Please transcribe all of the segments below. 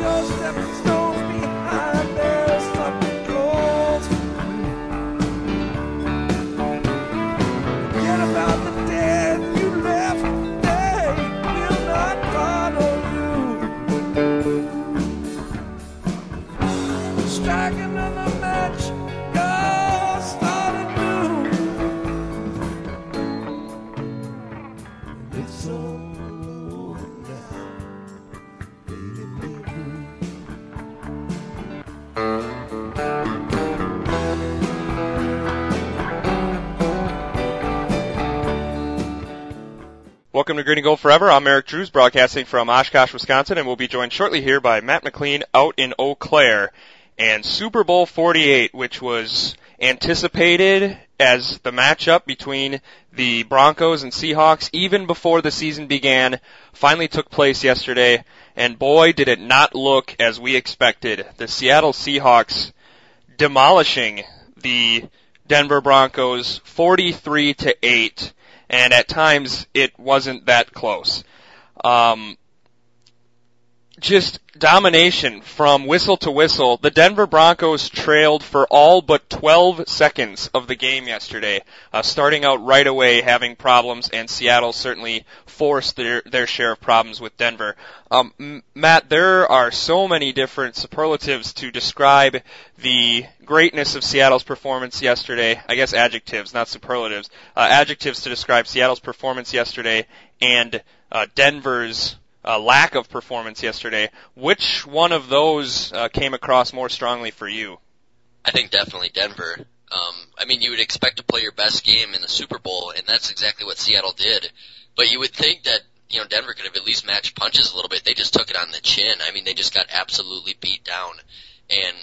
your stepping Welcome to Green and Gold Forever. I'm Eric Drews, broadcasting from Oshkosh, Wisconsin, and we'll be joined shortly here by Matt McLean out in Eau Claire. And Super Bowl 48, which was anticipated as the matchup between the Broncos and Seahawks even before the season began, finally took place yesterday, and boy did it not look as we expected. The Seattle Seahawks demolishing the Denver Broncos 43 to 8 and at times it wasn't that close. Um, just domination from whistle to whistle. The Denver Broncos trailed for all but 12 seconds of the game yesterday, uh, starting out right away having problems, and Seattle certainly forced their their share of problems with Denver. Um, Matt, there are so many different superlatives to describe the greatness of Seattle's performance yesterday. I guess adjectives, not superlatives. Uh, adjectives to describe Seattle's performance yesterday and uh, Denver's uh, lack of performance yesterday. Which one of those uh, came across more strongly for you? I think definitely Denver. Um, I mean, you would expect to play your best game in the Super Bowl, and that's exactly what Seattle did. But you would think that you know Denver could have at least matched punches a little bit. They just took it on the chin. I mean, they just got absolutely beat down. And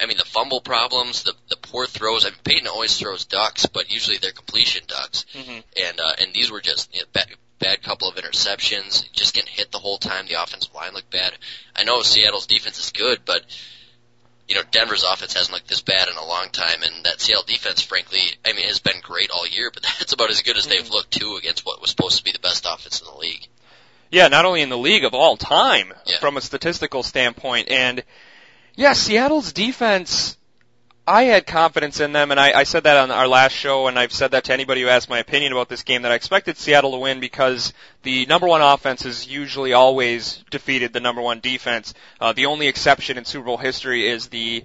I mean, the fumble problems, the the poor throws. I mean, Peyton always throws ducks, but usually they're completion ducks. Mm-hmm. And uh, and these were just you know, bad, bad couple of interceptions, just getting hit the whole time. The offensive line looked bad. I know Seattle's defense is good, but you know Denver's offense hasn't looked this bad in a long time, and that Seattle defense, frankly, I mean, has been great all year. But that's about as good as they've hmm. looked too against what was supposed to be the best offense in the league. Yeah, not only in the league of all time Yeah. from a statistical standpoint, and yeah, Seattle's defense. I had confidence in them, and I, I said that on our last show, and I've said that to anybody who asked my opinion about this game that I expected Seattle to win because the number one offense has usually always defeated the number one defense. Uh, the only exception in Super Bowl history is the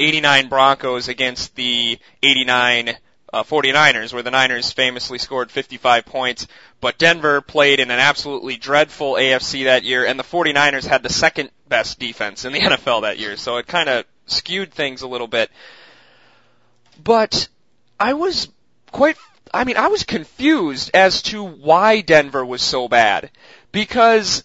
89 Broncos against the 89 uh, 49ers, where the Niners famously scored 55 points. But Denver played in an absolutely dreadful AFC that year, and the 49ers had the second best defense in the NFL that year, so it kind of skewed things a little bit. But I was quite, I mean, I was confused as to why Denver was so bad. Because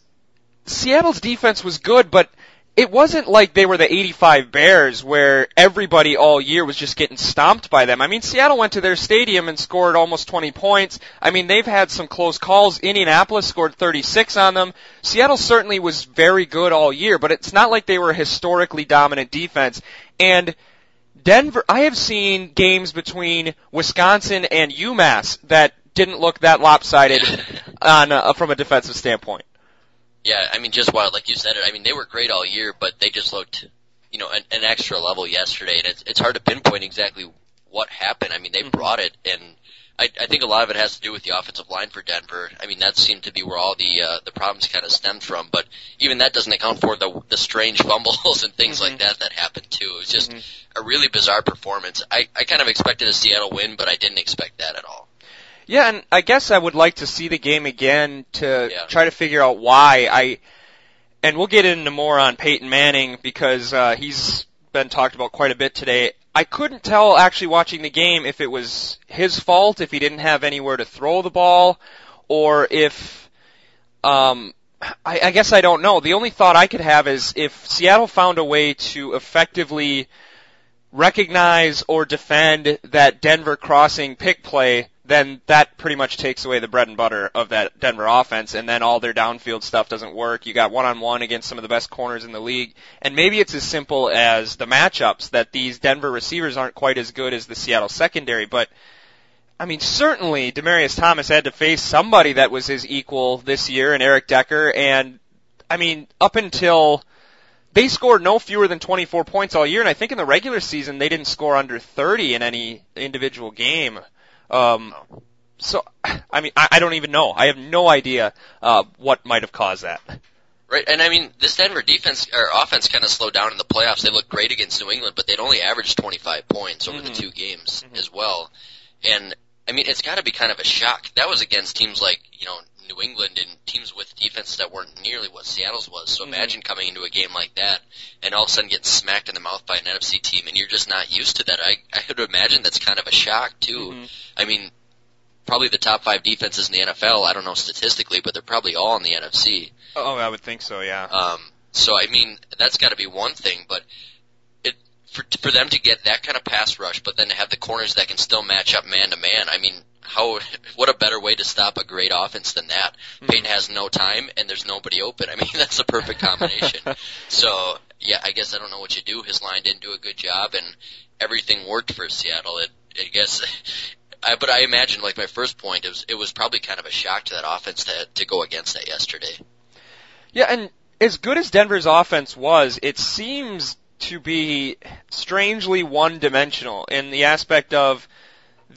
Seattle's defense was good, but it wasn't like they were the 85 Bears where everybody all year was just getting stomped by them. I mean, Seattle went to their stadium and scored almost 20 points. I mean, they've had some close calls. Indianapolis scored 36 on them. Seattle certainly was very good all year, but it's not like they were a historically dominant defense. And Denver, I have seen games between Wisconsin and UMass that didn't look that lopsided on uh, from a defensive standpoint. Yeah, I mean, just wild, like you said it. I mean, they were great all year, but they just looked, you know, an, an extra level yesterday, and it's it's hard to pinpoint exactly what happened. I mean, they mm-hmm. brought it, and I, I think a lot of it has to do with the offensive line for Denver. I mean, that seemed to be where all the uh, the problems kind of stemmed from. But even that doesn't account for the the strange fumbles and things like mm-hmm. that that happened too. It was just mm-hmm. a really bizarre performance. I I kind of expected a Seattle win, but I didn't expect that at all. Yeah, and I guess I would like to see the game again to Yeah. try to figure out why. I and we'll get into more on Peyton Manning because uh, he's been talked about quite a bit today. I couldn't tell actually watching the game if it was his fault if he didn't have anywhere to throw the ball, or if um, I, I guess I don't know. The only thought I could have is if Seattle found a way to effectively recognize or defend that Denver crossing pick play, then that pretty much takes away the bread and butter of that Denver offense, and then all their downfield stuff doesn't work. You got one on one against some of the best corners in the league, and maybe it's as simple as the matchups that these Denver receivers aren't quite as good as the Seattle secondary, but I mean, certainly Demaryius Thomas had to face somebody that was his equal this year in Eric Decker, and I mean, up until they scored no fewer than 24 points all year, and I think in the regular season they didn't score under 30 in any individual game. Um, so, I mean, I, I don't even know. I have no idea uh, what might have caused that. Right, and I mean, this Denver defense or offense kind of slowed down in the playoffs. They looked great against New England, but they'd only averaged 25 points over Mhm. the two games as well. And I mean, it's got to be kind of a shock. That was against teams like you know New England and teams with defenses that weren't nearly what Seattle's was. So Mhm. imagine coming into a game like that and all of a sudden getting smacked in the mouth by an NFC team, and you're just not used to that. I I would imagine that's kind of a shock too. Mhm. I mean, probably the top five defenses in the NFL. I don't know statistically, but they're probably all in the NFC. Oh, I would think so. Yeah. Um, so I mean, that's got to be one thing, but it for for them to get that kind of pass rush, but then to have the corners that can still match up man to man. I mean, how what a better way to stop a great offense than that? Hmm. Peyton has no time and there's nobody open. I mean, that's a perfect combination. so yeah, I guess I don't know what you do. His line didn't do a good job, and everything worked for Seattle. It, I guess. I, but I imagine, like my first point, it was it was probably kind of a shock to that offense to to go against that yesterday. Yeah, and as good as Denver's offense was, it seems to be strangely one-dimensional in the aspect of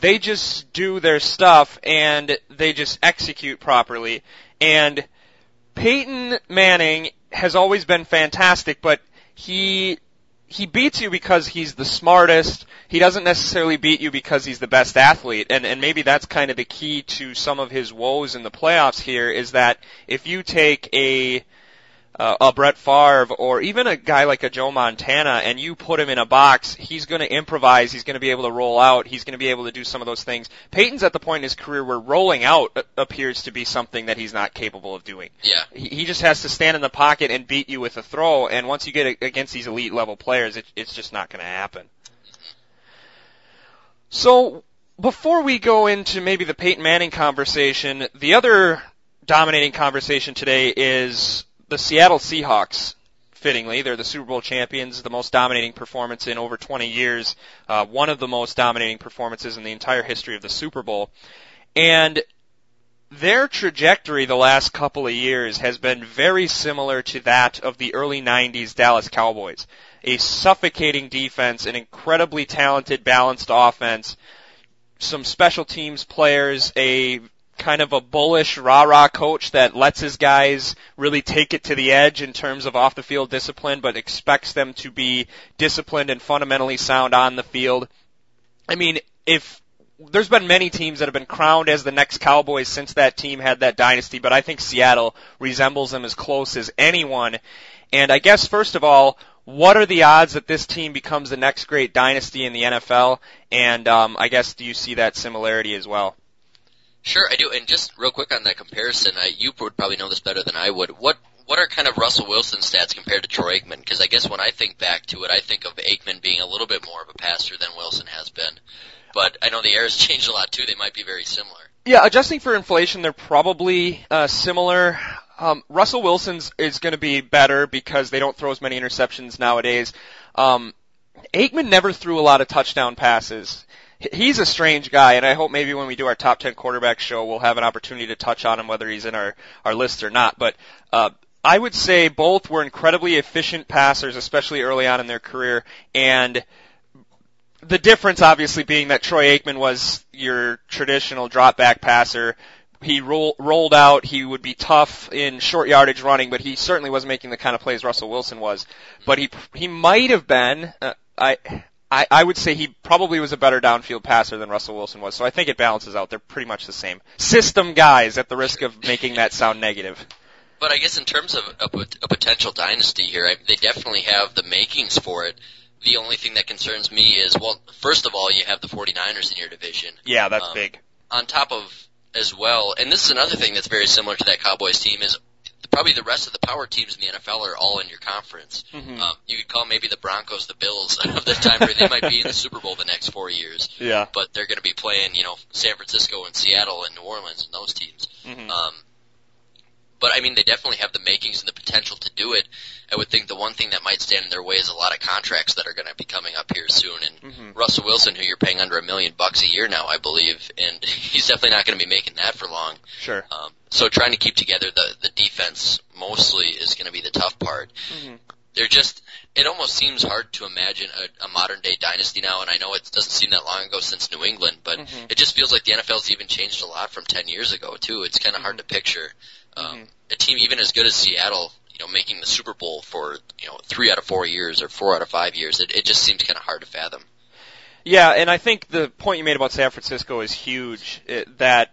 they just do their stuff and they just execute properly. And Peyton Manning has always been fantastic, but he he beats you because he's the smartest. He doesn't necessarily beat you because he's the best athlete. And and maybe that's kind of the key to some of his woes in the playoffs here is that if you take a uh, a Brett Favre or even a guy like a Joe Montana and you put him in a box, he's going to improvise, he's going to be able to roll out, he's going to be able to do some of those things. Peyton's at the point in his career where rolling out appears to be something that he's not capable of doing. Yeah. He he just has to stand in the pocket and beat you with a throw, and once you get a- against these elite level players, it, it's just not going to happen. So, before we go into maybe the Peyton Manning conversation, the other dominating conversation today is the Seattle Seahawks. Fittingly, they're the Super Bowl champions, the most dominating performance in over 20 years, uh, one of the most dominating performances in the entire history of the Super Bowl. And their trajectory the last couple of years has been very similar to that of the early 90s Dallas Cowboys. A suffocating defense, an incredibly talented, balanced offense, some special teams players, a kind of a bullish rah-rah coach that lets his guys really take it to the edge in terms of off the field discipline, but expects them to be disciplined and fundamentally sound on the field. I mean, if there's been many teams that have been crowned as the next Cowboys since that team had that dynasty, but I think Seattle resembles them as close as anyone. And I guess first of all, what are the odds that this team becomes the next great dynasty in the NFL? And um, I guess do you see that similarity as well? Sure, I do. And just real quick on that comparison, I, you would probably know this better than I would. What what are kind of Russell Wilson's stats compared to Troy Aikman? Because I guess when I think back to it, I think of Aikman being a little bit more of a passer than Wilson has been. But I know the era's changed a lot too. They might be very similar. Yeah, adjusting for inflation, they're probably uh, similar. Um, Russell Wilson's is going to be better because they don't throw as many interceptions nowadays. Um, Aikman never threw a lot of touchdown passes. He's a strange guy, and I hope maybe when we do our top 10 quarterback show, we'll have an opportunity to touch on him, whether he's in our, our list or not. But uh, I would say both were incredibly efficient passers, especially early on in their career, and the difference obviously being that Troy Aikman was your traditional drop back passer. He roll, rolled out. He would be tough in short yardage running, but he certainly wasn't making the kind of plays Russell Wilson was. But he he might have been. Uh, I. I, I would say he probably was a better downfield passer than Russell Wilson was, so I think it balances out. They're pretty much the same. System guys, at the risk of making that sound negative. But I guess in terms of a, a potential dynasty here, I, they definitely have the makings for it. The only thing that concerns me is, well, first of all, you have the 49ers in your division. Yeah, that's Um, big. on top of as well, and this is another thing that's very similar to that Cowboys team is probably the rest of the power teams in the NFL are all in your conference. Mhm. Um, you could call maybe the Broncos the Bills of the time where they might be in the Super Bowl the next four years, Yeah. but they're going to be playing, you know, San Francisco and Seattle and New Orleans and those teams. hmm Um, but I mean, they definitely have the makings and the potential to do it. I would think the one thing that might stand in their way is a lot of contracts that are going to be coming up here soon. And Mhm. Russell Wilson, who you're paying under a million bucks a year now, I believe, and he's definitely not going to be making that for long. Sure. Um, so trying to keep together the the defense mostly is going to be the tough part. Mhm. they're just it almost seems hard to imagine a, a modern day dynasty now and I know it doesn't seem that long ago since New England but Mhm. it just feels like the NFL's even changed a lot from 10 years ago too it's kind of hard to picture um, Mhm. a team even as good as Seattle you know making the Super Bowl for you know 3 out of 4 years or 4 out of 5 years it, it just seems kind of hard to fathom Yeah, and I think the point you made about San Francisco is huge. It, that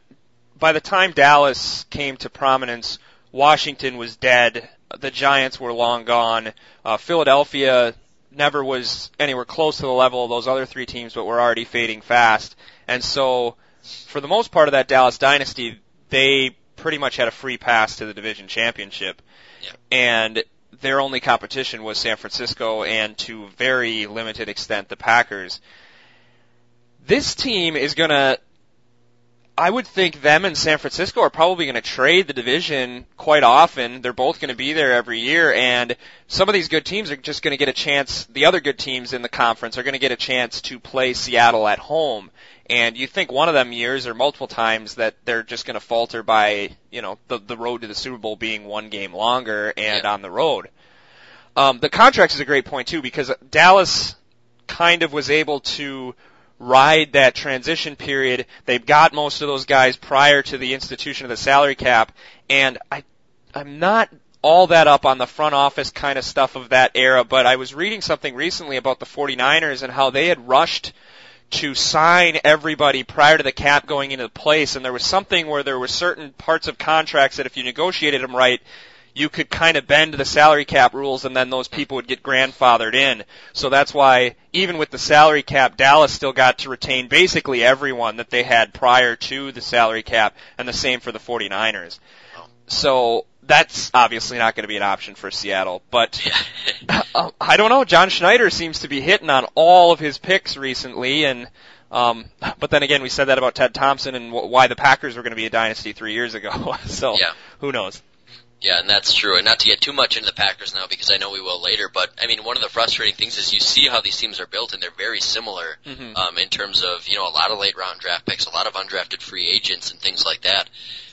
by the time Dallas came to prominence, Washington was dead. The Giants were long gone. Uh, Philadelphia never was anywhere close to the level of those other three teams, but were already fading fast. And so, for the most part of that Dallas dynasty, they pretty much had a free pass to the division championship. Yeah. And their only competition was San Francisco and to a very limited extent the Packers this team is going to I would think them and San Francisco are probably going to trade the division quite often. They're both going to be there every year and some of these good teams are just going to get a chance the other good teams in the conference are going to get a chance to play Seattle at home. And you think one of them years or multiple times that they're just going to falter by, you know, the the road to the Super Bowl being one game longer and Yeah. on the road. Um, the contracts is a great point too because Dallas kind of was able to ride that transition period. They've got most of those guys prior to the institution of the salary cap, and I, I'm not all that up on the front office kind of stuff of that era, but I was reading something recently about the 49ers and how they had rushed to sign everybody prior to the cap going into place, and there was something where there were certain parts of contracts that if you negotiated them right, you could kind of bend the salary cap rules and then those people would get grandfathered in. So that's why even with the salary cap, Dallas still got to retain basically everyone that they had prior to the salary cap and the same for the 49ers. So that's obviously not going to be an option for Seattle, but uh, I don't know. John Schneider seems to be hitting on all of his picks recently, and um, but then again, we said that about Ted Thompson and wh- why the Packers were going to be a dynasty three years ago. so Yeah. who knows? Yeah, and that's true. And not to get too much into the Packers now because I know we will later, but I mean, one of the frustrating things is you see how these teams are built and they're very similar Mhm. um, in terms of, you know, a lot of late round draft picks, a lot of undrafted free agents and things like that.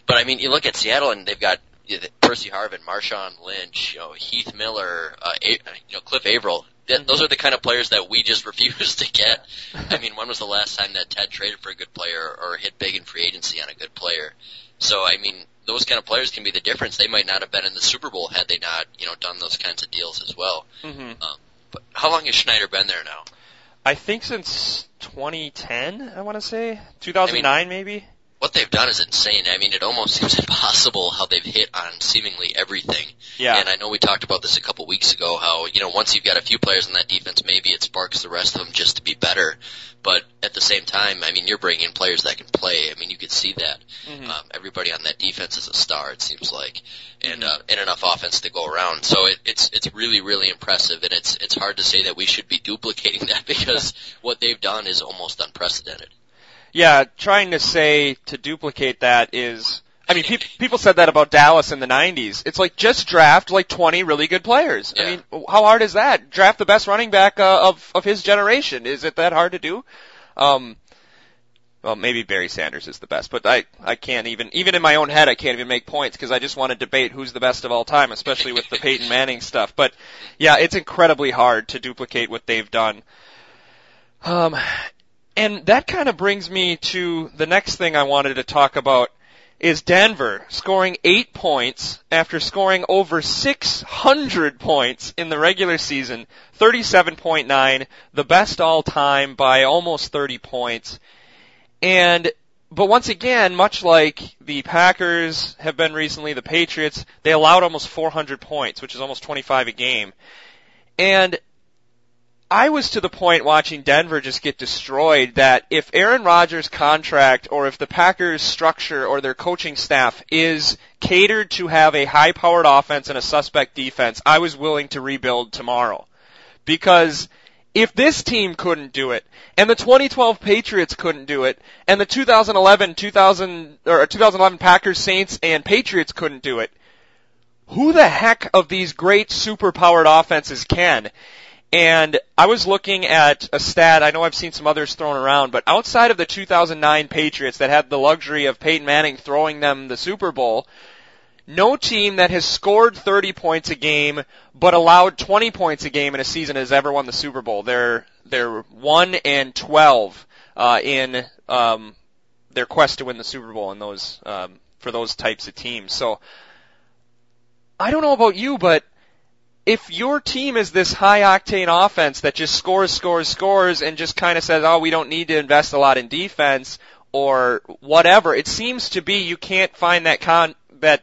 But I mean, you look at Seattle and they've got you know, Percy Harvin, Marshawn Lynch, you know, Heath Miller, uh, A- you know, Cliff Avril. That, those are the kind of players that we just refuse to get. I mean, when was the last time that Ted traded for a good player or hit big in free agency on a good player? So, I mean, those kind of players can be the difference. They might not have been in the Super Bowl had they not, you know, done those kinds of deals as well. hmm But how long has Schneider been there now? I think since 2010, I want to say 2009 maybe. What they've done is insane. I mean, it almost seems impossible how they've hit on seemingly everything. Yeah. And I know we talked about this a couple weeks ago, how, you know, once you've got a few players in that defense, maybe it sparks the rest of them just to be better. But at the same time, I mean, you're bringing in players that can play. I mean, you could see that. Mhm. Um, everybody on that defense is a star, it seems like, and Mhm. uh, and enough offense to go around. So it, it's it's really really impressive, and it's it's hard to say that we should be duplicating that because what they've done is almost unprecedented. Yeah, trying to say to duplicate that is. I mean, peop people said that about Dallas in the '90s. It's like just draft like 20 really good players. I mean, how hard is that? Draft the best running back uh, of of his generation. Is it that hard to do? Um, well, maybe Barry Sanders is the best, but I I can't even even in my own head I can't even make points because I just want to debate who's the best of all time, especially with the Peyton Manning stuff. But yeah, it's incredibly hard to duplicate what they've done. Um, and that kind of brings me to the next thing I wanted to talk about is Denver scoring eight points after scoring over 600 points in the regular season, 37.9, the best all time by almost 30 points. And, but once again, much like the Packers have been recently, the Patriots, they allowed almost 400 points, which is almost 25 a game. And I was to the point watching Denver just get destroyed that if Aaron Rodgers' contract or if the Packers' structure or their coaching staff is catered to have a high-powered offense and a suspect defense, I was willing to rebuild tomorrow. Because if this team couldn't do it, and the 2012 Patriots couldn't do it, and the 2011, 2000, or 2011 Packers, Saints, and Patriots couldn't do it, who the heck of these great super-powered offenses can? And I was looking at a stat, I know I've seen some others thrown around, but outside of the 2009 Patriots that had the luxury of Peyton Manning throwing them the Super Bowl, no team that has scored 30 points a game but allowed 20 points a game in a season has ever won the Super Bowl. They're they're one and 12 uh, in um, their quest to win the Super Bowl in those um, for those types of teams. So I don't know about you, but if your team is this high octane offense that just scores, scores, scores, and just kind of says, "Oh, we don't need to invest a lot in defense," or whatever, it seems to be you can't find that con that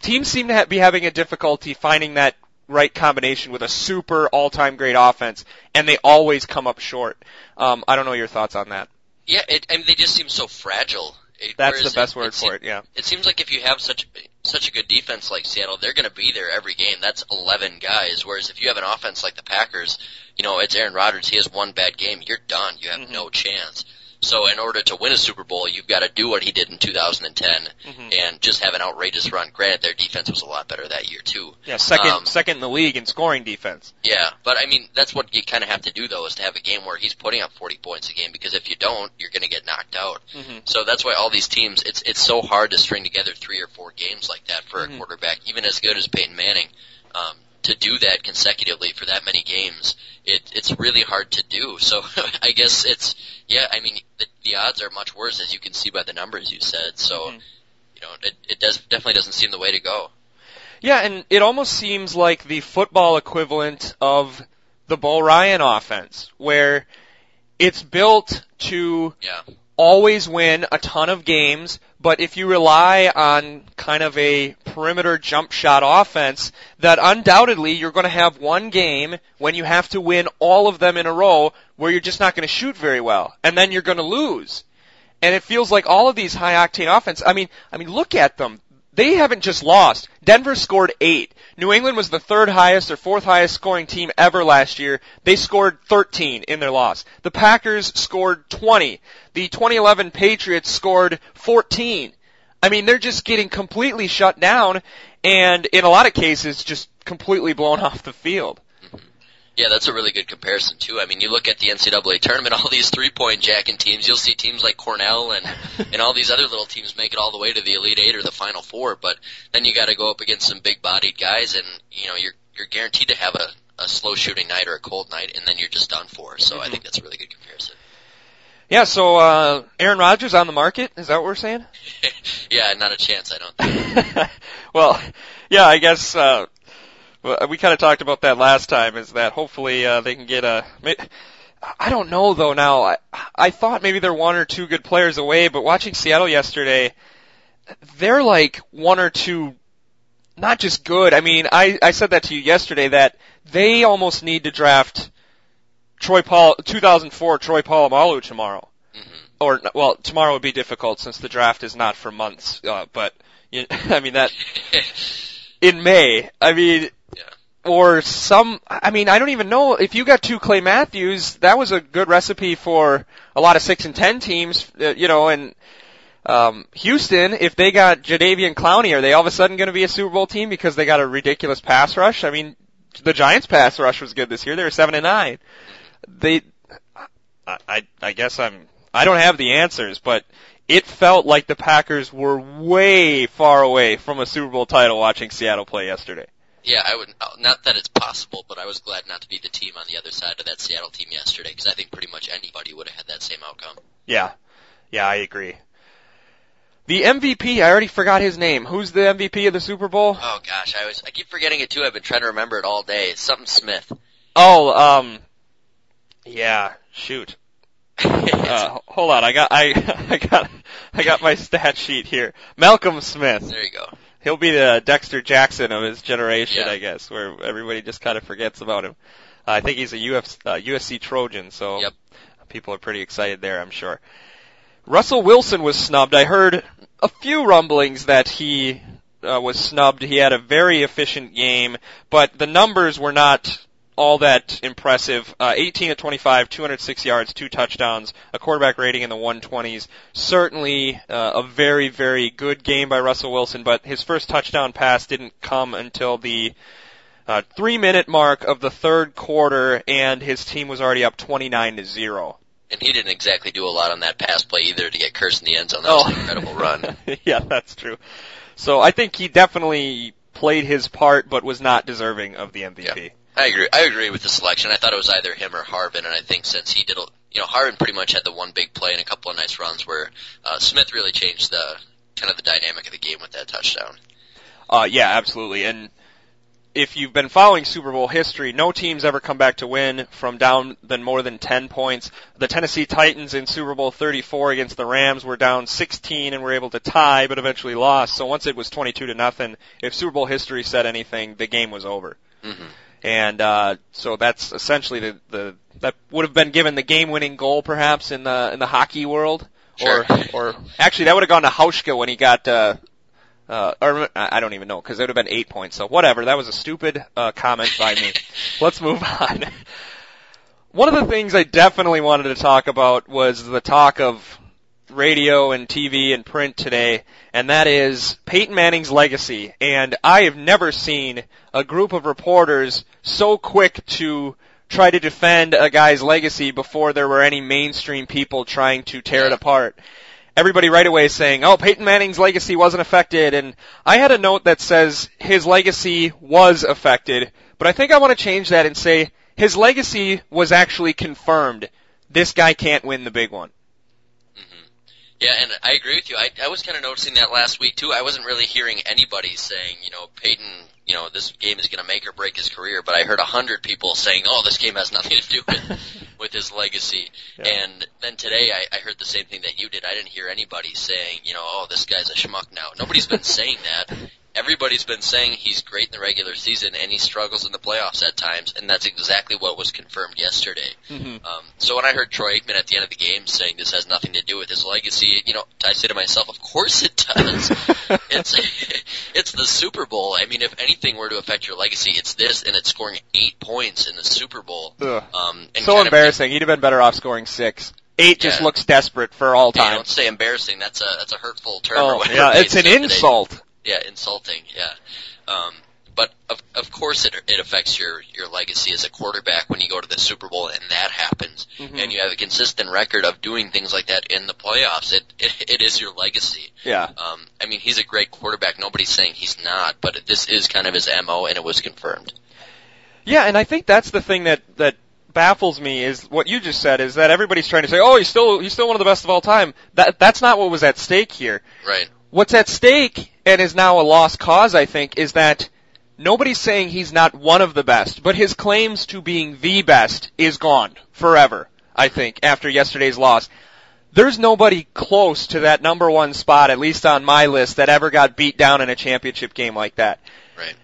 teams seem to ha- be having a difficulty finding that right combination with a super all-time great offense, and they always come up short. Um, I don't know your thoughts on that. Yeah, it, I mean, they just seem so fragile. It- That's the best it- word for seem- it. Yeah. It seems like if you have such such a good defense like Seattle, they're going to be there every game. That's 11 guys. Whereas if you have an offense like the Packers, you know, it's Aaron Rodgers. He has one bad game. You're done. You have Mhm. no chance. So in order to win a Super Bowl, you've got to do what he did in 2010 Mhm. and just have an outrageous run. Granted, their defense was a lot better that year too. Yeah, second Um, second in the league in scoring defense. Yeah, but I mean, that's what you kind of have to do though, is to have a game where he's putting up 40 points a game because if you don't, you're going to get knocked out. Mm-hmm. So that's why all these teams, it's it's so hard to string together three or four games like that for Mhm. a quarterback, even as good as Peyton Manning. Um, to do that consecutively for that many games, it it's really hard to do. So I guess it's yeah. I mean, the, the odds are much worse as you can see by the numbers you said. So Mhm. you know, it it does definitely doesn't seem the way to go. Yeah, and it almost seems like the football equivalent of the Bo Ryan offense, where it's built to Yeah. always win a ton of games, but if you rely on kind of a perimeter jump shot offense, that undoubtedly you're going to have one game when you have to win all of them in a row where you're just not going to shoot very well, and then you're going to lose. And it feels like all of these high octane offense, I mean, I mean, look at them. They haven't just lost. Denver scored eight. New England was the third highest or fourth highest scoring team ever last year. They scored 13 in their loss. The Packers scored 20. The 2011 Patriots scored 14. I mean, they're just getting completely shut down and in a lot of cases just completely blown off the field. Yeah, that's a really good comparison too. I mean, you look at the NCAA tournament, all these three-point jacking teams. You'll see teams like Cornell and and all these other little teams make it all the way to the Elite Eight or the Final Four. But then you got to go up against some big-bodied guys, and you know you're you're guaranteed to have a a slow shooting night or a cold night, and then you're just done for. So I Mhm. think that's a really good comparison. Yeah, so uh Aaron Rodgers on the market, is that what we're saying? yeah, not a chance. I don't. think. well, yeah, I guess uh well, we kind of talked about that last time. Is that hopefully uh, they can get a. I don't know though. Now I I thought maybe they're one or two good players away, but watching Seattle yesterday, they're like one or two, not just good. I mean, I I said that to you yesterday that they almost need to draft Troy Paul 2004 Troy Polamalu tomorrow hmm or well, tomorrow would be difficult since the draft is not for months. Uh, but you, I mean that in May. I mean. Or some. I mean, I don't even know if you got two Clay Matthews. That was a good recipe for a lot of six and ten teams. Uh, you know, and um, Houston, if they got Jadeveon Clowney, are they all of a sudden going to be a Super Bowl team because they got a ridiculous pass rush? I mean, the Giants' pass rush was good this year. They were seven and nine. They, I, I, I guess I'm. I don't have the answers, but it felt like the Packers were way far away from a Super Bowl title watching Seattle play yesterday. Yeah, I would. uh, Not that it's possible, but I was glad not to be the team on the other side of that Seattle team yesterday because I think pretty much anybody would have had that same outcome. Yeah. Yeah, I agree. The MVP, I already forgot his name. Who's the MVP of the Super Bowl? Oh gosh, I was I keep forgetting it too. I've been trying to remember it all day. It's something Smith. Oh, um, yeah, shoot. Uh, hold on, I got, I, I got, I got my stat sheet here. Malcolm Smith. there you go. He'll be the Dexter Jackson of his generation, Yeah. I guess, where everybody just kind of forgets about him. Uh, I think he's a Uf, uh, USC Trojan, so Yep. people are pretty excited there, I'm sure. Russell Wilson was snubbed. I heard a few rumblings that he uh, was snubbed. He had a very efficient game, but the numbers were not all that impressive. Uh, 18 to 25, 206 yards, two touchdowns, a quarterback rating in the 120s. Certainly uh, a very, very good game by Russell Wilson, but his first touchdown pass didn't come until the uh, three minute mark of the third quarter, and his team was already up 29 to zero. And he didn't exactly do a lot on that pass play either to get cursed in the end zone. That was an incredible run. yeah, that's true. So I think he definitely played his part, but was not deserving of the MVP. I agree. I agree with the selection. I thought it was either him or Harvin, and I think since he did, you know, Harvin pretty much had the one big play and a couple of nice runs where uh, Smith really changed the kind of the dynamic of the game with that touchdown. Uh, yeah, absolutely. And if you've been following Super Bowl history, no team's ever come back to win from down than more than 10 points. The Tennessee Titans in Super Bowl 34 against the Rams were down 16 and were able to tie, but eventually lost. So once it was 22 to nothing, if Super Bowl history said anything, the game was over. hmm And uh, so that's essentially the, the that would have been given the game-winning goal, perhaps in the in the hockey world, Sure. or or actually that would have gone to Hauschka when he got. Uh, uh, or I I don't even know because it would have been eight points. So whatever. That was a stupid uh, comment by me. Let's move on. One of the things I definitely wanted to talk about was the talk of radio and TV and print today, and that is Peyton Manning's legacy. And I have never seen a group of reporters so quick to try to defend a guy's legacy before there were any mainstream people trying to tear it apart. Everybody right away saying, oh, Peyton Manning's legacy wasn't affected, and I had a note that says his legacy was affected, but I think I want to change that and say his legacy was actually confirmed. This guy can't win the big one. Yeah, and I agree with you. I, I was kind of noticing that last week too. I wasn't really hearing anybody saying, you know, Peyton, you know, this game is going to make or break his career. But I heard a hundred people saying, "Oh, this game has nothing to do with with his legacy." Yeah. And then today, I, I heard the same thing that you did. I didn't hear anybody saying, you know, "Oh, this guy's a schmuck now." Nobody's been saying that. Everybody's been saying he's great in the regular season and he struggles in the playoffs at times, and that's exactly what was confirmed yesterday. Mm-hmm. Um, so when I heard Troy Aikman at the end of the game saying this has nothing to do with his legacy, you know, I say to myself, of course it does. it's it's the Super Bowl. I mean, if anything were to affect your legacy, it's this, and it's scoring eight points in the Super Bowl. Ugh. Um, and So kind of- embarrassing. He'd have been better off scoring six. Eight just Yeah. looks desperate for all time. don't say embarrassing. That's a that's a hurtful term. Oh, yeah, it's an today. insult. Yeah, insulting. Yeah. Um, but of of course it it affects your your legacy as a quarterback when you go to the Super Bowl and that happens, Mhm. and you have a consistent record of doing things like that in the playoffs. It it, it is your legacy. Yeah. Um, I mean, he's a great quarterback. Nobody's saying he's not, but this is kind of his mo, and it was confirmed. Yeah, and I think that's the thing that that baffles me is what you just said is that everybody's trying to say, "Oh, he's still he's still one of the best of all time." That that's not what was at stake here. Right. What's at stake and is now a lost cause, I think, is that nobody's saying he's not one of the best, but his claims to being the best is gone forever, I think, after yesterday's loss. There's nobody close to that number one spot, at least on my list, that ever got beat down in a championship game like that. Right.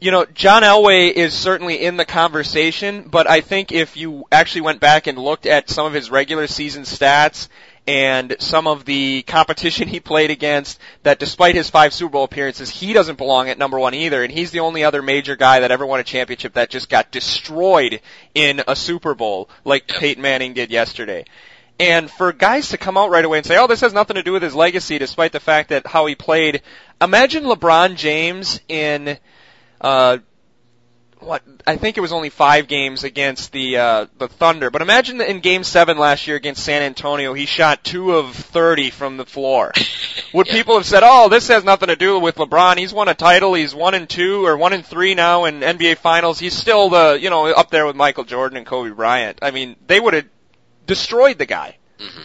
You know, John Elway is certainly in the conversation, but I think if you actually went back and looked at some of his regular season stats and some of the competition he played against, that despite his five Super Bowl appearances, he doesn't belong at number one either, and he's the only other major guy that ever won a championship that just got destroyed in a Super Bowl, like. Peyton Manning did yesterday. And for guys to come out right away and say, oh, this has nothing to do with his legacy, despite the fact that how he played, imagine LeBron James in, uh, what I think it was only five games against the uh, the Thunder, but imagine that in Game Seven last year against San Antonio, he shot two of thirty from the floor. Would Yeah. people have said, "Oh, this has nothing to do with LeBron. He's won a title. He's one and two or one and three now in NBA Finals. He's still the you know up there with Michael Jordan and Kobe Bryant." I mean, they would have destroyed the guy. hmm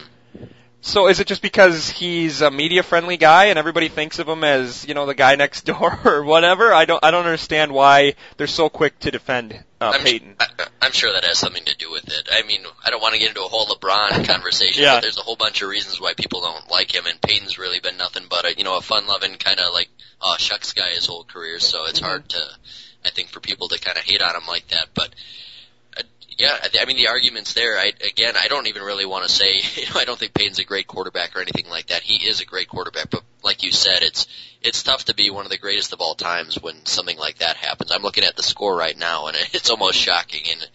So is it just because he's a media friendly guy and everybody thinks of him as, you know, the guy next door or whatever? I don't I don't understand why they're so quick to defend uh, I'm, Peyton. I, I'm sure that has something to do with it. I mean, I don't want to get into a whole LeBron conversation, Yeah. but there's a whole bunch of reasons why people don't like him, and Peyton's really been nothing but a you know a fun-loving kind of like uh, shucks guy his whole career. So it's hard to, I think, for people to kind of hate on him like that. But yeah, I, mean the argument's there. I again, I don't even really want to say you know I don't think Peyton's a great quarterback or anything like that. He is a great quarterback, but like you said, it's it's tough to be one of the greatest of all times when something like that happens. I'm looking at the score right now, and it's almost shocking, and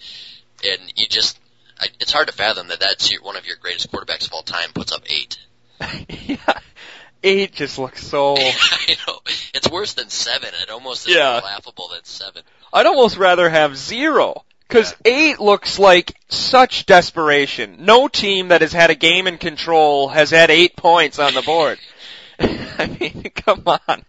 and you just I, it's hard to fathom that that's your, one of your greatest quarterbacks of all time puts up eight. yeah. Eight just looks so I know it's worse than seven. It almost is Yeah. more laughable than seven. I'd almost rather have zero. Cause eight looks like such desperation. No team that has had a game in control has had eight points on the board. I mean, come on.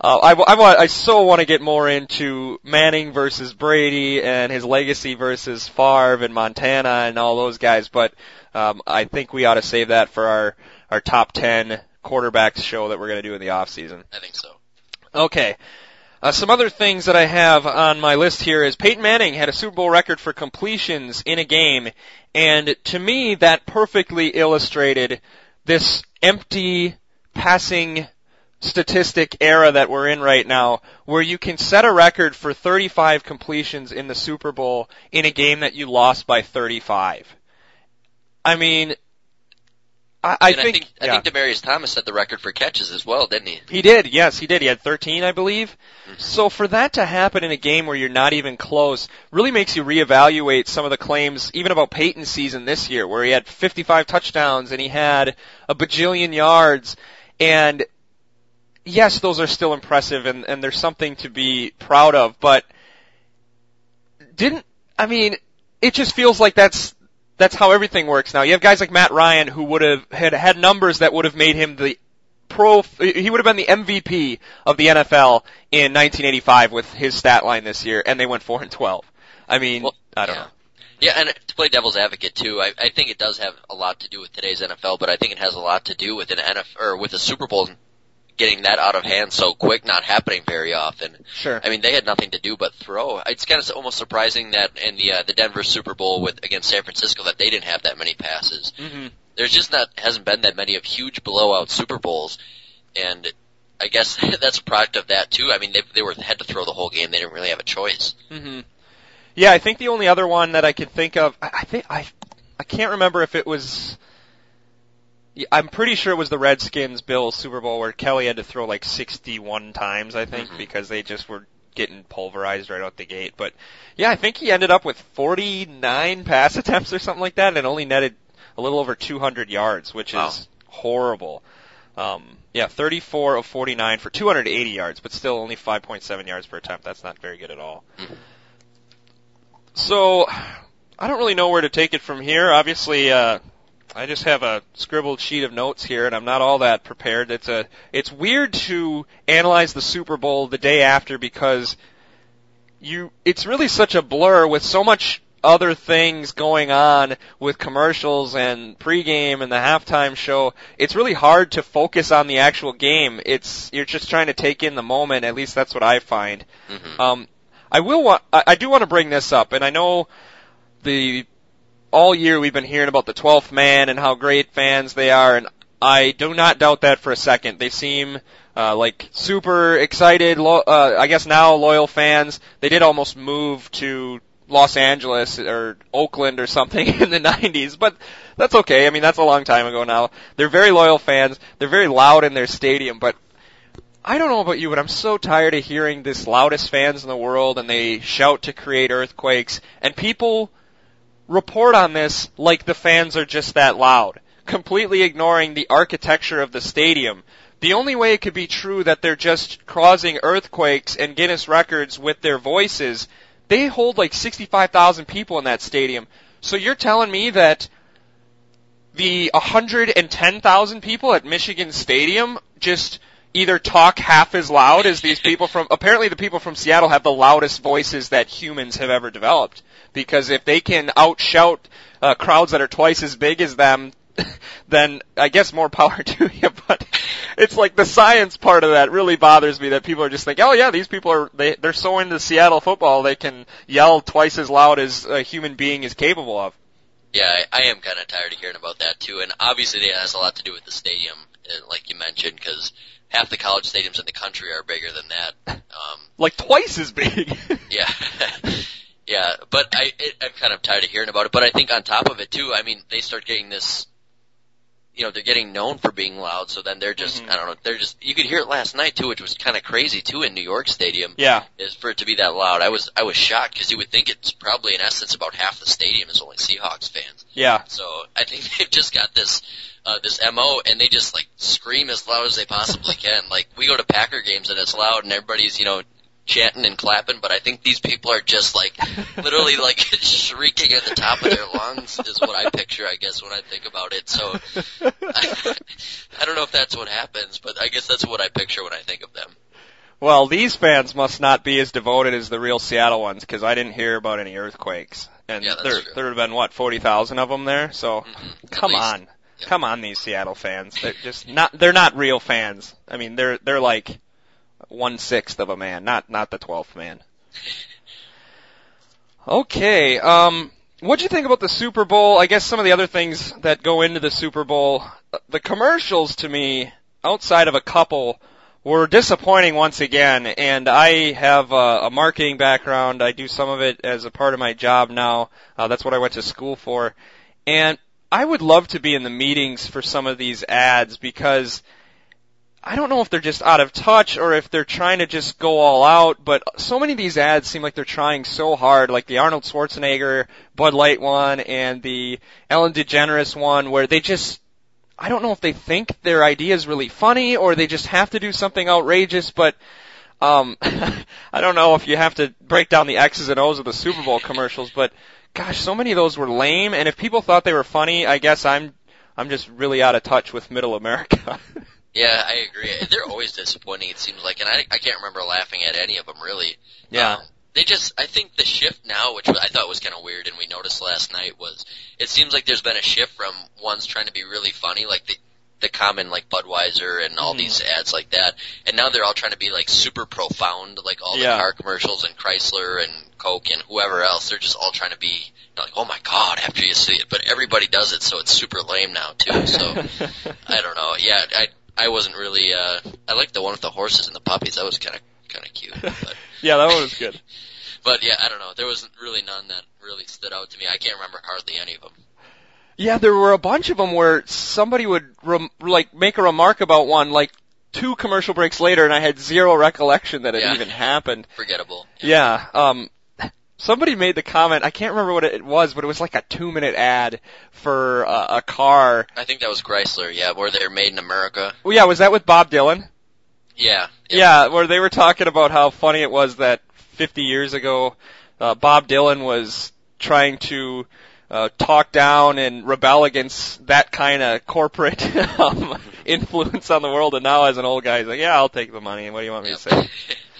Uh, I, I, want, I so want to get more into Manning versus Brady and his legacy versus Favre and Montana and all those guys, but um, I think we ought to save that for our, our top 10 quarterbacks show that we're going to do in the off season. I think so. Okay. Uh, some other things that I have on my list here is Peyton Manning had a Super Bowl record for completions in a game, and to me that perfectly illustrated this empty passing statistic era that we're in right now, where you can set a record for 35 completions in the Super Bowl in a game that you lost by 35. I mean, I, I And think, I think, yeah. I think Demaryius Thomas set the record for catches as well, didn't he? He did, yes, he did. He had 13, I believe. Mm-hmm. So for that to happen in a game where you're not even close really makes you reevaluate some of the claims, even about Peyton's season this year, where he had 55 touchdowns and he had a bajillion yards. And yes, those are still impressive and, and there's something to be proud of, but didn't, I mean, it just feels like that's, that's how everything works now. You have guys like Matt Ryan who would have had, had numbers that would have made him the pro, he would have been the MVP of the NFL in 1985 with his stat line this year, and they went 4 and 12. I mean, Well, I don't yeah. know. Yeah, and to play devil's advocate too, I, I think it does have a lot to do with today's NFL, but I think it has a lot to do with an NFL or with the Super Bowl getting that out of hand so quick, not happening very often. Sure. I mean, they had nothing to do but throw. It's kind of almost surprising that in the uh, the Denver Super Bowl with against San Francisco that they didn't have that many passes. hmm There's just not hasn't been that many of huge blowout Super Bowls, and I guess that's a product of that too. I mean, they they were had to throw the whole game. They didn't really have a choice. hmm Yeah, I think the only other one that I could think of, I, I think I, I can't remember if it was. I'm pretty sure it was the Redskins Bills Super Bowl where Kelly had to throw like 61 times, I think, Mhm. because they just were getting pulverized right out the gate. But yeah, I think he ended up with 49 pass attempts or something like that, and only netted a little over 200 yards, which Wow. is horrible. Um, yeah, 34 of 49 for 280 yards, but still only 5.7 yards per attempt. That's not very good at all. Mhm. So, I don't really know where to take it from here. Obviously, uh, I just have a scribbled sheet of notes here, and I'm not all that prepared. It's a, it's weird to analyze the Super Bowl the day after because you, it's really such a blur with so much other things going on with commercials and pregame and the halftime show. It's really hard to focus on the actual game. It's, you're just trying to take in the moment. At least that's what I find. hmm Um, I will want, I, I do want to bring this up, and I know the all year we've been hearing about the 12th man and how great fans they are, and I do not doubt that for a second. They seem uh, like super excited. Lo- uh, I guess now loyal fans. They did almost move to Los Angeles or Oakland or something in the 90s, but that's okay. I mean, that's a long time ago now. They're very loyal fans. They're very loud in their stadium, but I don't know about you, but I'm so tired of hearing this loudest fans in the world and they shout to create earthquakes and people report on this like the fans are just that loud, completely ignoring the architecture of the stadium. The only way it could be true that they're just causing earthquakes and Guinness records with their voices, they hold like 65,000 people in that stadium. So you're telling me that the 110,000 people at Michigan Stadium just either talk half as loud as these people from apparently the people from Seattle have the loudest voices that humans have ever developed. Because if they can outshout uh, crowds that are twice as big as them then I guess more power to you. But it's like the science part of that really bothers me that people are just like oh yeah these people are they they're so into Seattle football they can yell twice as loud as a human being is capable of. Yeah, I, I am kind of tired of hearing about that too, and obviously that has a lot to do with the stadium, uh, like you mentioned, because half the college stadiums in the country are bigger than that. Um, like twice as big yeah, yeah, but I it, I'm kind of tired of hearing about it. But I think on top of it too, I mean, they start getting this. You know, they're getting known for being loud, so then they're just, Mhm. I don't know, they're just, you could hear it last night too, which was kind of crazy too in New York Stadium, yeah is for it to be that loud. I was, I was shocked because you would think it's probably in essence about half the stadium is only Seahawks fans. yeah So I think they've just got this uh, this mo, and they just like scream as loud as they possibly can. Like we go to Packer games and it's loud, and everybody's you know chanting and clapping, but I think these people are just like literally like shrieking at the top of their lungs is what I picture, I guess, when I think about it. So I, I don't know if that's what happens, but I guess that's what I picture when I think of them. Well, these fans must not be as devoted as the real Seattle ones because I didn't hear about any earthquakes. And Yeah, there, true. there have been what forty thousand of them there. So Mhm, come least. on, Yeah. come on, these Seattle fans. They're just not. They're not real fans. I mean, they're they're like one sixth of a man, not not the twelfth man. Okay. Um, what do you think about the Super Bowl? I guess some of the other things that go into the Super Bowl, uh, the commercials to me, outside of a couple, were disappointing once again. And I have a, a marketing background. I do some of it as a part of my job now. Uh, that's what I went to school for. And I would love to be in the meetings for some of these ads because I don't know if they're just out of touch or if they're trying to just go all out, but so many of these ads seem like they're trying so hard, like the Arnold Schwarzenegger Bud Light one and the Ellen DeGeneres one where they just I don't know if they think their idea is really funny or they just have to do something outrageous, but um I don't know if you have to break down the X's and O's of the Super Bowl commercials, but gosh, so many of those were lame and if people thought they were funny, I guess I'm I'm just really out of touch with middle America. Yeah, I agree. They're always disappointing. It seems like, and I I can't remember laughing at any of them really. Yeah. Um, they just, I think the shift now, which I thought was kind of weird, and we noticed last night, was it seems like there's been a shift from ones trying to be really funny, like the the common like Budweiser and all Mhm. these ads like that, and now they're all trying to be like super profound, like all the Yeah. car commercials and Chrysler and Coke and whoever else. They're just all trying to be like, oh my god, after you see it, but everybody does it, so it's super lame now too. So I don't know. Yeah, I I wasn't really. uh I liked the one with the horses and the puppies. That was kind of kind of cute. But yeah, that one was good. but yeah, I don't know. There wasn't really none that really stood out to me. I can't remember hardly any of them. Yeah, there were a bunch of them where somebody would rem- like make a remark about one like two commercial breaks later, and I had zero recollection that it Yeah. even happened. Forgettable. Yeah. Um, somebody made the comment. I can't remember what it was, but it was like a two-minute ad for uh, a car. I think that was Chrysler. Yeah, where they're made in America. Well, yeah, was that with Bob Dylan? Yeah. Yeah, where they were talking about how funny it was that 50 years ago, uh, Bob Dylan was trying to uh, talk down and rebel against that kind of corporate um, influence on the world, and now as an old guy, he's like, "Yeah, I'll take the money. What do you want me to say?"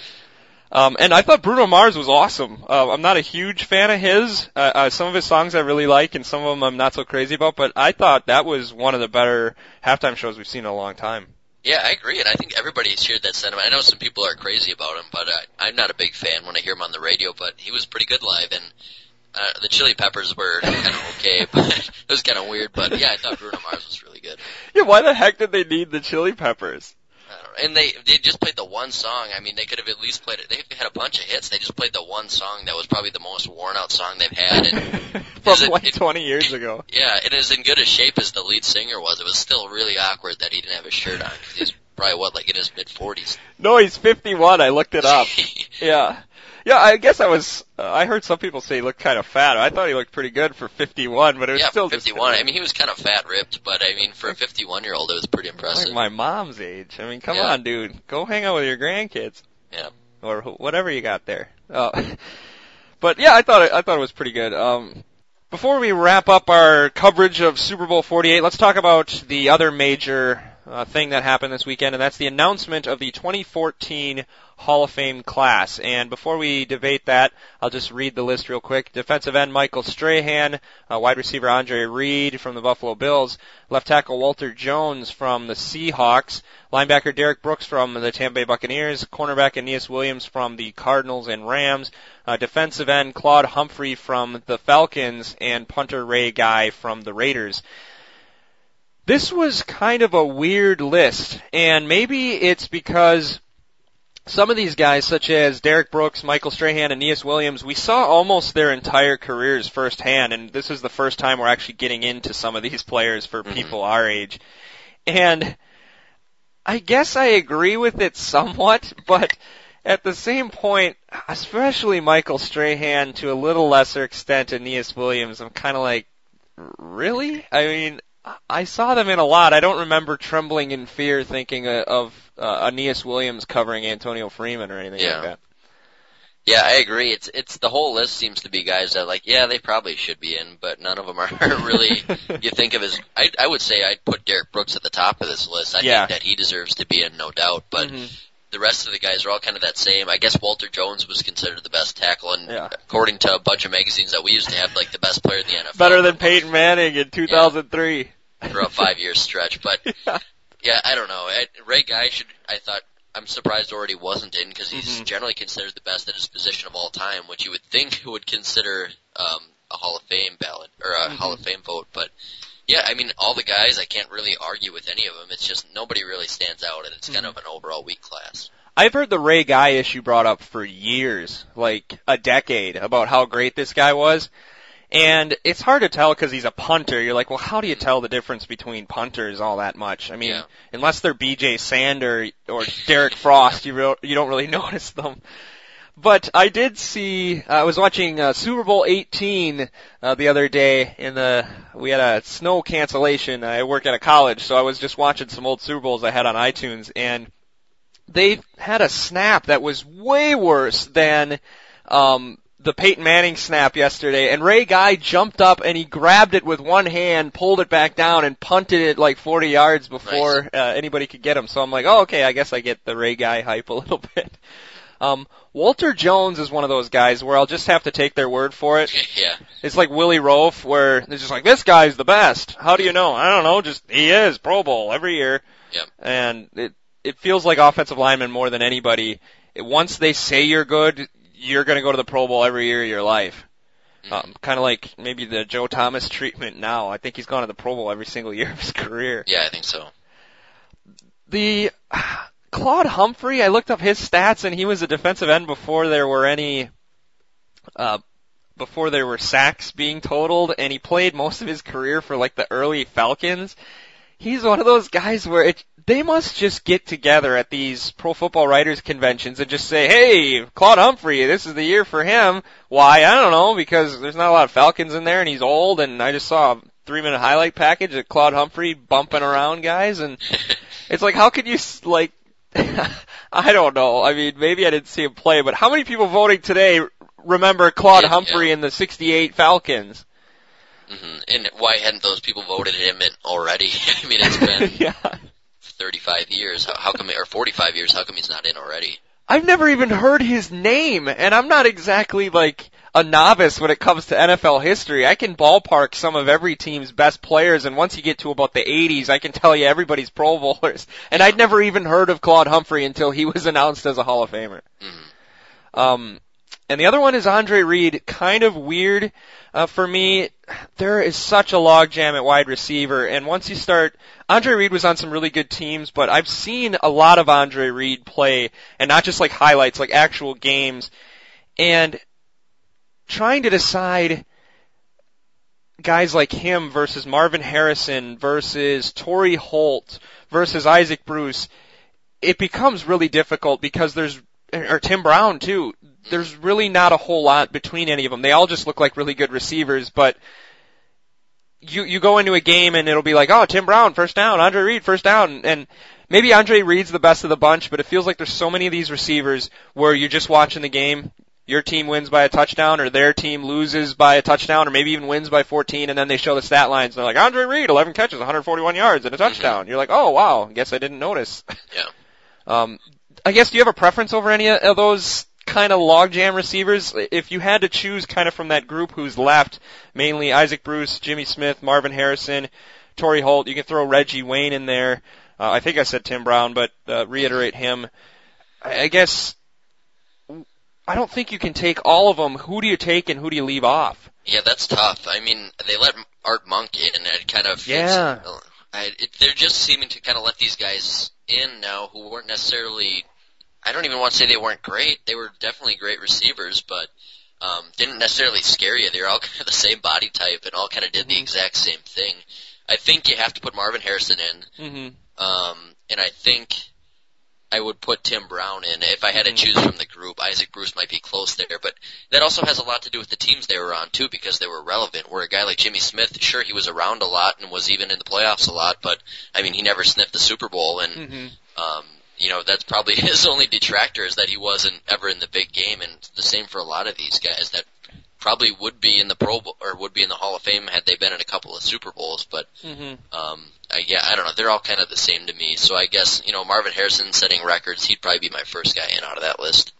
Um, and I thought Bruno Mars was awesome. Uh, I'm not a huge fan of his. Uh, uh, some of his songs I really like, and some of them I'm not so crazy about. But I thought that was one of the better halftime shows we've seen in a long time. Yeah, I agree, and I think everybody shared that sentiment. I know some people are crazy about him, but I, I'm not a big fan when I hear him on the radio. But he was pretty good live, and uh, the Chili Peppers were kind of okay, but it was kind of weird. But yeah, I thought Bruno Mars was really good. Yeah, why the heck did they need the Chili Peppers? I don't know. And they they just played the one song. I mean, they could have at least played it. They had a bunch of hits. They just played the one song that was probably the most worn out song they've had. And From Is it- like it- 20 years ago. yeah, and as in good a shape as the lead singer was, it was still really awkward that he didn't have his shirt on because he's probably what like in his mid forties. No, he's 51. I looked it up. Yeah. Yeah, I guess I was, uh, I heard some people say he looked kind of fat. I thought he looked pretty good for 51, but it was yeah, still for just 51. I mean, he was kind of fat ripped, but I mean, for a 51 year old, it was pretty impressive. like my mom's age. I mean, come Yeah. on, dude. Go hang out with your grandkids. Yeah. Or whatever you got there. Uh, but yeah, I thought it, I thought it was pretty good. Um, before we wrap up our coverage of Super Bowl 48, let's talk about the other major uh, thing that happened this weekend, and that's the announcement of the 2014 Hall of Fame class. And before we debate that, I'll just read the list real quick. Defensive end Michael Strahan, uh, wide receiver Andre Reed from the Buffalo Bills, left tackle Walter Jones from the Seahawks, linebacker Derrick Brooks from the Tampa Bay Buccaneers, cornerback Aeneas Williams from the Cardinals and Rams, uh, defensive end Claude Humphrey from the Falcons, and punter Ray Guy from the Raiders. This was kind of a weird list, and maybe it's because some of these guys, such as Derrick Brooks, Michael Strahan, and Aeneas Williams, we saw almost their entire careers firsthand, and this is the first time we're actually getting into some of these players for Mhm. people our age. And I guess I agree with it somewhat, but at the same point, especially Michael Strahan to a little lesser extent Aeneas Williams, I'm kind of like, really? I mean, I saw them in a lot. I don't remember trembling in fear thinking uh, of uh, Aeneas Williams covering Antonio Freeman or anything Yeah. like that. Yeah, I agree. It's it's the whole list seems to be guys that like, yeah, they probably should be in, but none of them are really. you think of as I I would say I'd put Derrick Brooks at the top of this list. I Yeah. think that he deserves to be in, no doubt. But Mhm. The rest of the guys are all kind of that same. I guess Walter Jones was considered the best tackle, and Yeah. according to a bunch of magazines that we used to have, like the best player in the NFL. Better than Peyton Manning in 2003. for a five year stretch. But yeah, I don't know. I, Ray Guy should. I thought. I'm surprised already wasn't in because he's Mhm. generally considered the best at his position of all time, which you would think would consider um, a Hall of Fame ballot or a Mhm. Hall of Fame vote. But yeah, I mean, all the guys, I can't really argue with any of them. It's just nobody really stands out, and it's kind Mhm. of an overall weak class. I've heard the Ray Guy issue brought up for years, like a decade, about how great this guy was. And it's hard to tell because he's a punter. You're like, well, how do you tell the difference between punters all that much? I mean, Yeah. unless they're B.J. Sander or Derrick Frost, you real, you don't really notice them. But I did see. I was watching uh, Super Bowl 18 uh, the other day. In the we had a snow cancellation. I work at a college, so I was just watching some old Super Bowls I had on iTunes, and they had a snap that was way worse than um, the Peyton Manning snap yesterday. And Ray Guy jumped up and he grabbed it with one hand, pulled it back down, and punted it like 40 yards before uh, anybody could get him. So I'm like, oh, okay, I guess I get the Ray Guy hype a little bit. Um, Walter Jones is one of those guys where I'll just have to take their word for it. yeah, It's like Willie Roaf, where they're just like, this guy's the best. How do you know? I don't know. Just he is Pro Bowl every year. Yep. And it it feels like offensive linemen more than anybody. It, once they say you're good, you're going to go to the Pro Bowl every year of your life. Mhm. Um, kind of like maybe the Joe Thomas treatment now. I think he's gone to the Pro Bowl every single year of his career. yeah, I think so. The Claude Humphrey, I looked up his stats, and he was a defensive end before there were any, uh, before there were sacks being totaled, and he played most of his career for like the early Falcons. He's one of those guys where it, they must just get together at these pro football writers conventions and just say, "Hey, Claude Humphrey, this is the year for him." Why? I don't know, because there's not a lot of Falcons in there, and he's old, and I just saw a three-minute highlight package of Claude Humphrey bumping around guys, and it's like, how could you like? I don't know. I mean, maybe I didn't see him play, but how many people voting today remember Claude Yeah, Humphrey yeah. in the '68 Falcons? hmm And why hadn't those people voted him in already? I mean, it's been yeah, 35 years. How, how come, or 45 years? How come he's not in already? I've never even heard his name, and I'm not exactly like a novice when it comes to NFL history. I can ballpark some of every team's best players, and once you get to about the 80s, I can tell you everybody's Pro Bowlers. And I'd never even heard of Claude Humphrey until he was announced as a Hall of Famer. hmm Um, and the other one is Andre Reed. Kind of weird uh, for me. There is such a logjam at wide receiver, and once you start, Andre Reed was on some really good teams, but I've seen a lot of Andre Reed play, and not just like highlights, like actual games, and trying to decide guys like him versus Marvin Harrison versus Torry Holt versus Isaac Bruce, it becomes really difficult because there's or Tim Brown too. There's really not a whole lot between any of them. They all just look like really good receivers, but you you go into a game and it'll be like, oh, Tim Brown first down, Andre Reed first down, and maybe Andre Reed's the best of the bunch, but it feels like there's so many of these receivers where you're just watching the game. Your team wins by a touchdown, or their team loses by a touchdown, or maybe even wins by 14, and then they show the stat lines. And they're like, Andre Reed, 11 catches, 141 yards, and a touchdown. You're like, oh wow, guess I didn't notice. Yeah. Um, I guess do you have a preference over any of those kind of logjam receivers? If you had to choose kind of from that group who's left, mainly Isaac Bruce, Jimmy Smith, Marvin Harrison, Torry Holt, you can throw Reggie Wayne in there. Uh, I think I said Tim Brown, but uh, reiterate him. I guess I don't think you can take all of them. Who do you take and who do you leave off? Yeah, that's tough. I mean, they let Art Monk in, and it kind of Yeah. I, it, they're just seeming to kind of let these guys in now who weren't necessarily. I don't even want to say they weren't great. They were definitely great receivers, but um, didn't necessarily scare you. They were all kind of the same body type and all kind of did the Mhm. exact same thing. I think you have to put Marvin Harrison in, Mm-hmm. um, and I think I would put Tim Brown in if I had to Mhm. choose from the group. Isaac Bruce might be close there, but that also has a lot to do with the teams they were on too, because they were relevant. Where a guy like Jimmy Smith, sure he was around a lot and was even in the playoffs a lot, but I mean he never sniffed the Super Bowl, and Mm-hmm. um, you know, that's probably his only detractor is that he wasn't ever in the big game, and the same for a lot of these guys that probably would be in the Pro Bowl or would be in the Hall of Fame had they been in a couple of Super Bowls. But hmm um, I, yeah, I don't know. They're all kind of the same to me. So I guess you know Marvin Harrison setting records, he'd probably be my first guy in out of that list.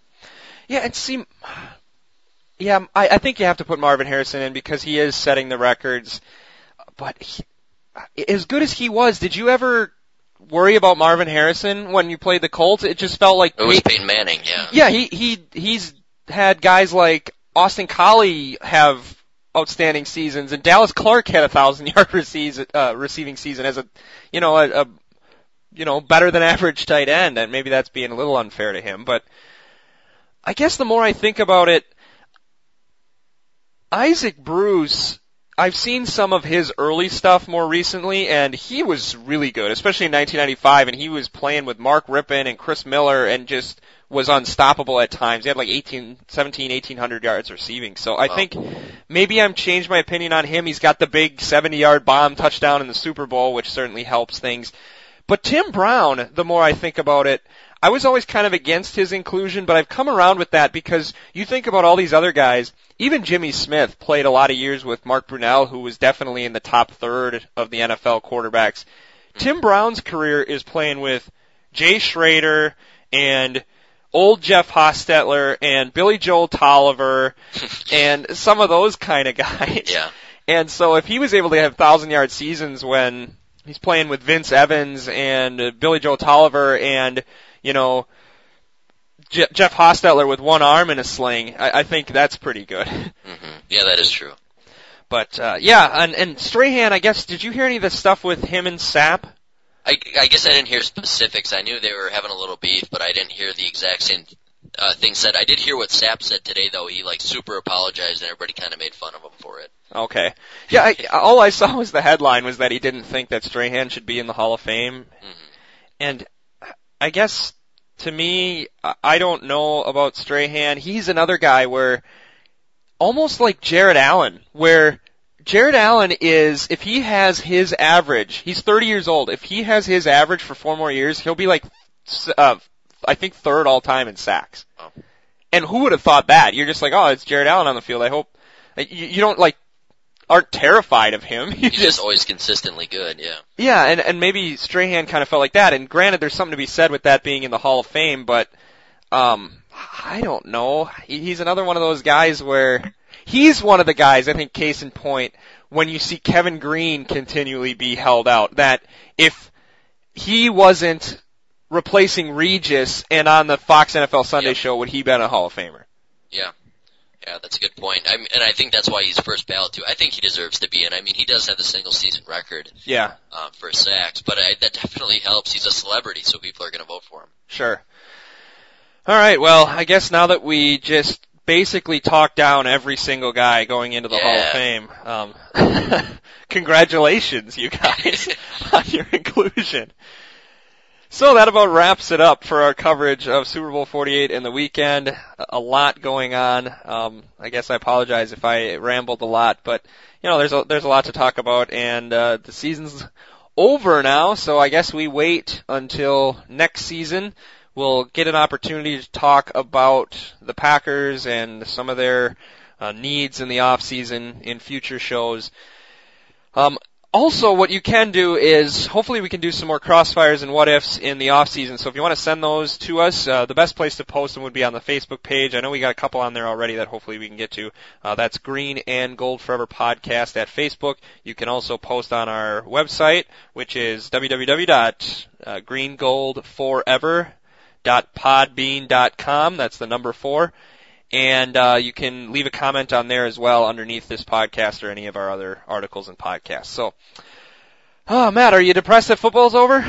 Yeah, and see, yeah, I, I think you have to put Marvin Harrison in because he is setting the records. But he, as good as he was, did you ever worry about Marvin Harrison when you played the Colts? It just felt like It was Pey- Peyton Manning, yeah. yeah, he he he's had guys like Austin Collie have outstanding seasons, and Dallas Clark had a thousand yard receive, uh, receiving season as a you know a, a you know better than average tight end, and maybe that's being a little unfair to him, but I guess the more I think about it, Isaac Bruce. I've seen some of his early stuff more recently, and he was really good, especially in 1995. And he was playing with Mark Rypien and Chris Miller, and just was unstoppable at times. He had like 18, 17, 1800 yards receiving. So I Wow. think maybe I'm changed my opinion on him. He's got the big 70 yard bomb touchdown in the Super Bowl, which certainly helps things. But Tim Brown, the more I think about it, I was always kind of against his inclusion, but I've come around with that because you think about all these other guys, even Jimmy Smith played a lot of years with Mark Brunell, who was definitely in the top third of the NFL quarterbacks. Tim Brown's career is playing with Jay Schroeder and old Jeff Hostetler and Billy Joel Tolliver and some of those kind of guys. Yeah. And so if he was able to have thousand yard seasons when he's playing with Vince Evans and Billy Joe Tolliver and, you know, Je- Jeff Hostetler with one arm in a sling, I, I think that's pretty good. hmm Yeah, that is true. But, uh, yeah, and, and Strahan, I guess, did you hear any of the stuff with him and Sapp? I, I guess I didn't hear specifics. I knew they were having a little beef, but I didn't hear the exact same uh, thing said. I did hear what Sapp said today, though. He like super apologized, and everybody kind of made fun of him for it. Okay. Yeah, I, all I saw was the headline was that he didn't think that Strahan should be in the Hall of Fame. hmm And I guess to me, I- don't know about Strahan. He's another guy where almost like Jared Allen, where Jared Allen is, if he has his average, he's 30 years old. If he has his average for four more years, he'll be like, uh, I think third all time in sacks. Oh. And who would have thought that? You're just like, oh, it's Jared Allen on the field. I hope you, you don't like aren't terrified of him. He's just always consistently good. Yeah. yeah, and and maybe Strahan kind of felt like that. And granted, there's something to be said with that being in the Hall of Fame, but um, I don't know. He's another one of those guys where he's one of the guys. I think case in point when you see Kevin Greene continually be held out. That if he wasn't replacing Regis and on the Fox NFL Sunday Yep. show, would he been a Hall of Famer? Yeah. Yeah, that's a good point. I mean, and I think that's why he's first ballot too. I think he deserves to be in. I mean, he does have the single season record Yeah, um, for sacks, but I, that definitely helps. He's a celebrity, so people are going to vote for him. Sure. All right. Well, I guess now that we just basically talked down every single guy going into the Hall of Fame, um, congratulations, you guys, on your inclusion. So that about wraps it up for our coverage of Super Bowl 48 and the weekend. A- A lot going on. Um, I guess I apologize if I rambled a lot, but you know, there's a, there's a lot to talk about, and uh, the season's over now. So I guess we wait until next season. We'll get an opportunity to talk about the Packers and some of their uh, needs in the off season in future shows. Um, also, what you can do is hopefully we can do some more crossfires and what ifs in the off season. So if you want to send those to us, uh, the best place to post them would be on the Facebook page. I know we got a couple on there already that hopefully we can get to. Uh, that's Green and Gold Forever Podcast at Facebook. You can also post on our website, which is www.greengoldforever.podbean.com. That's the number four. And uh, you can leave a comment on there as well underneath this podcast or any of our other articles and podcasts. So, oh, Matt, are you depressed that football's over?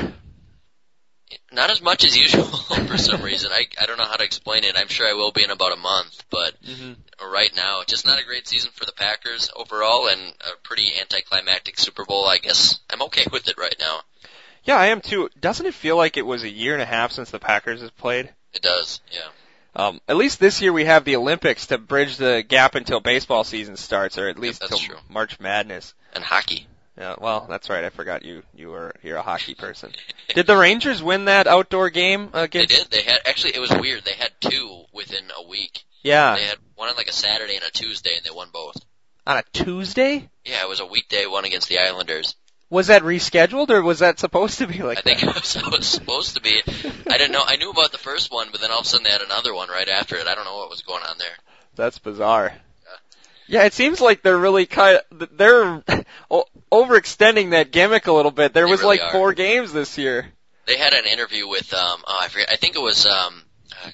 Not as much as usual for some reason. I I don't know how to explain it. I'm sure I will be in about a month, but Mm-hmm. right now, just not a great season for the Packers overall, and a pretty anticlimactic Super Bowl. I guess I'm okay with it right now. Yeah, I am too. Doesn't it feel like it was a year and a half since the Packers have played? It does, yeah. Um, at least this year we have the Olympics to bridge the gap until baseball season starts, or at least that's till. March Madness. And hockey. Yeah, well, that's right. I forgot you you were you're a hockey person. Did the Rangers win that outdoor game against? They did. They had actually it was weird. They had two within a week. Yeah, They had one on like a Saturday and a Tuesday, and they won both. on a Tuesday. Yeah, it was a weekday one against the Islanders. Was that rescheduled or was that supposed to be like I think that? it was, it was supposed to be. I didn't know. I knew about the first one, but then all of a sudden they had another one right after it. I don't know what was going on there. That's bizarre. Yeah, it seems like they're really kind of, they're overextending that gimmick a little bit. There They was really like are. four games this year. They had an interview with um oh I forget I think it was um uh,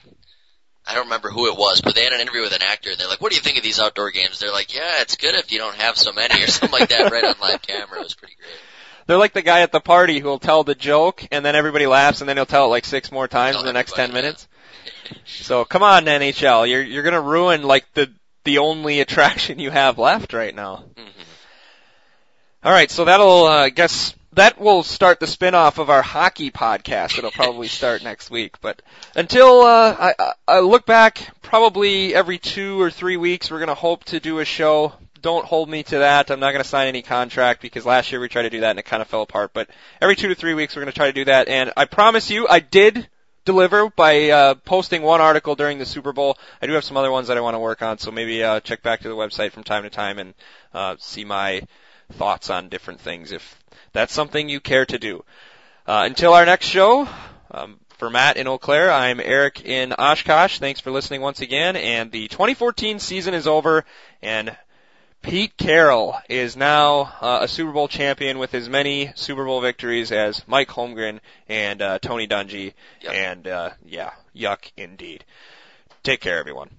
I don't remember who it was, but they had an interview with an actor and they're like, What do you think of these outdoor games? They're like, Yeah, it's good if you don't have so many or something like that right on live camera. It was pretty great. They're like the guy at the party who'll tell the joke and then everybody laughs and then he'll tell it like six more times in the next ten minutes. So come on NHL, you're you're gonna ruin like the the only attraction you have left right now. Mhm. All right, so that'll uh, I guess that will start the spin-off of our hockey podcast. It'll probably start next week. But until uh, I, I- I look back, probably every two or three weeks, we're gonna hope to do a show. Don't hold me to that. I'm not gonna sign any contract because last year we tried to do that and it kind of fell apart. But every two to three weeks, we're gonna try to do that. And I promise you, I did deliver by uh, posting one article during the Super Bowl. I do have some other ones that I want to work on, so maybe uh, check back to the website from time to time and uh, see my thoughts on different things if that's something you care to do. Uh, until our next show, um, for Matt in Eau Claire, I'm Eric in Oshkosh. Thanks for listening once again. And the 2014 season is over, and Pete Carroll is now uh, a Super Bowl champion with as many Super Bowl victories as Mike Holmgren and uh, Tony Dungy. Yep. And uh, yeah, yuck indeed. Take care, everyone.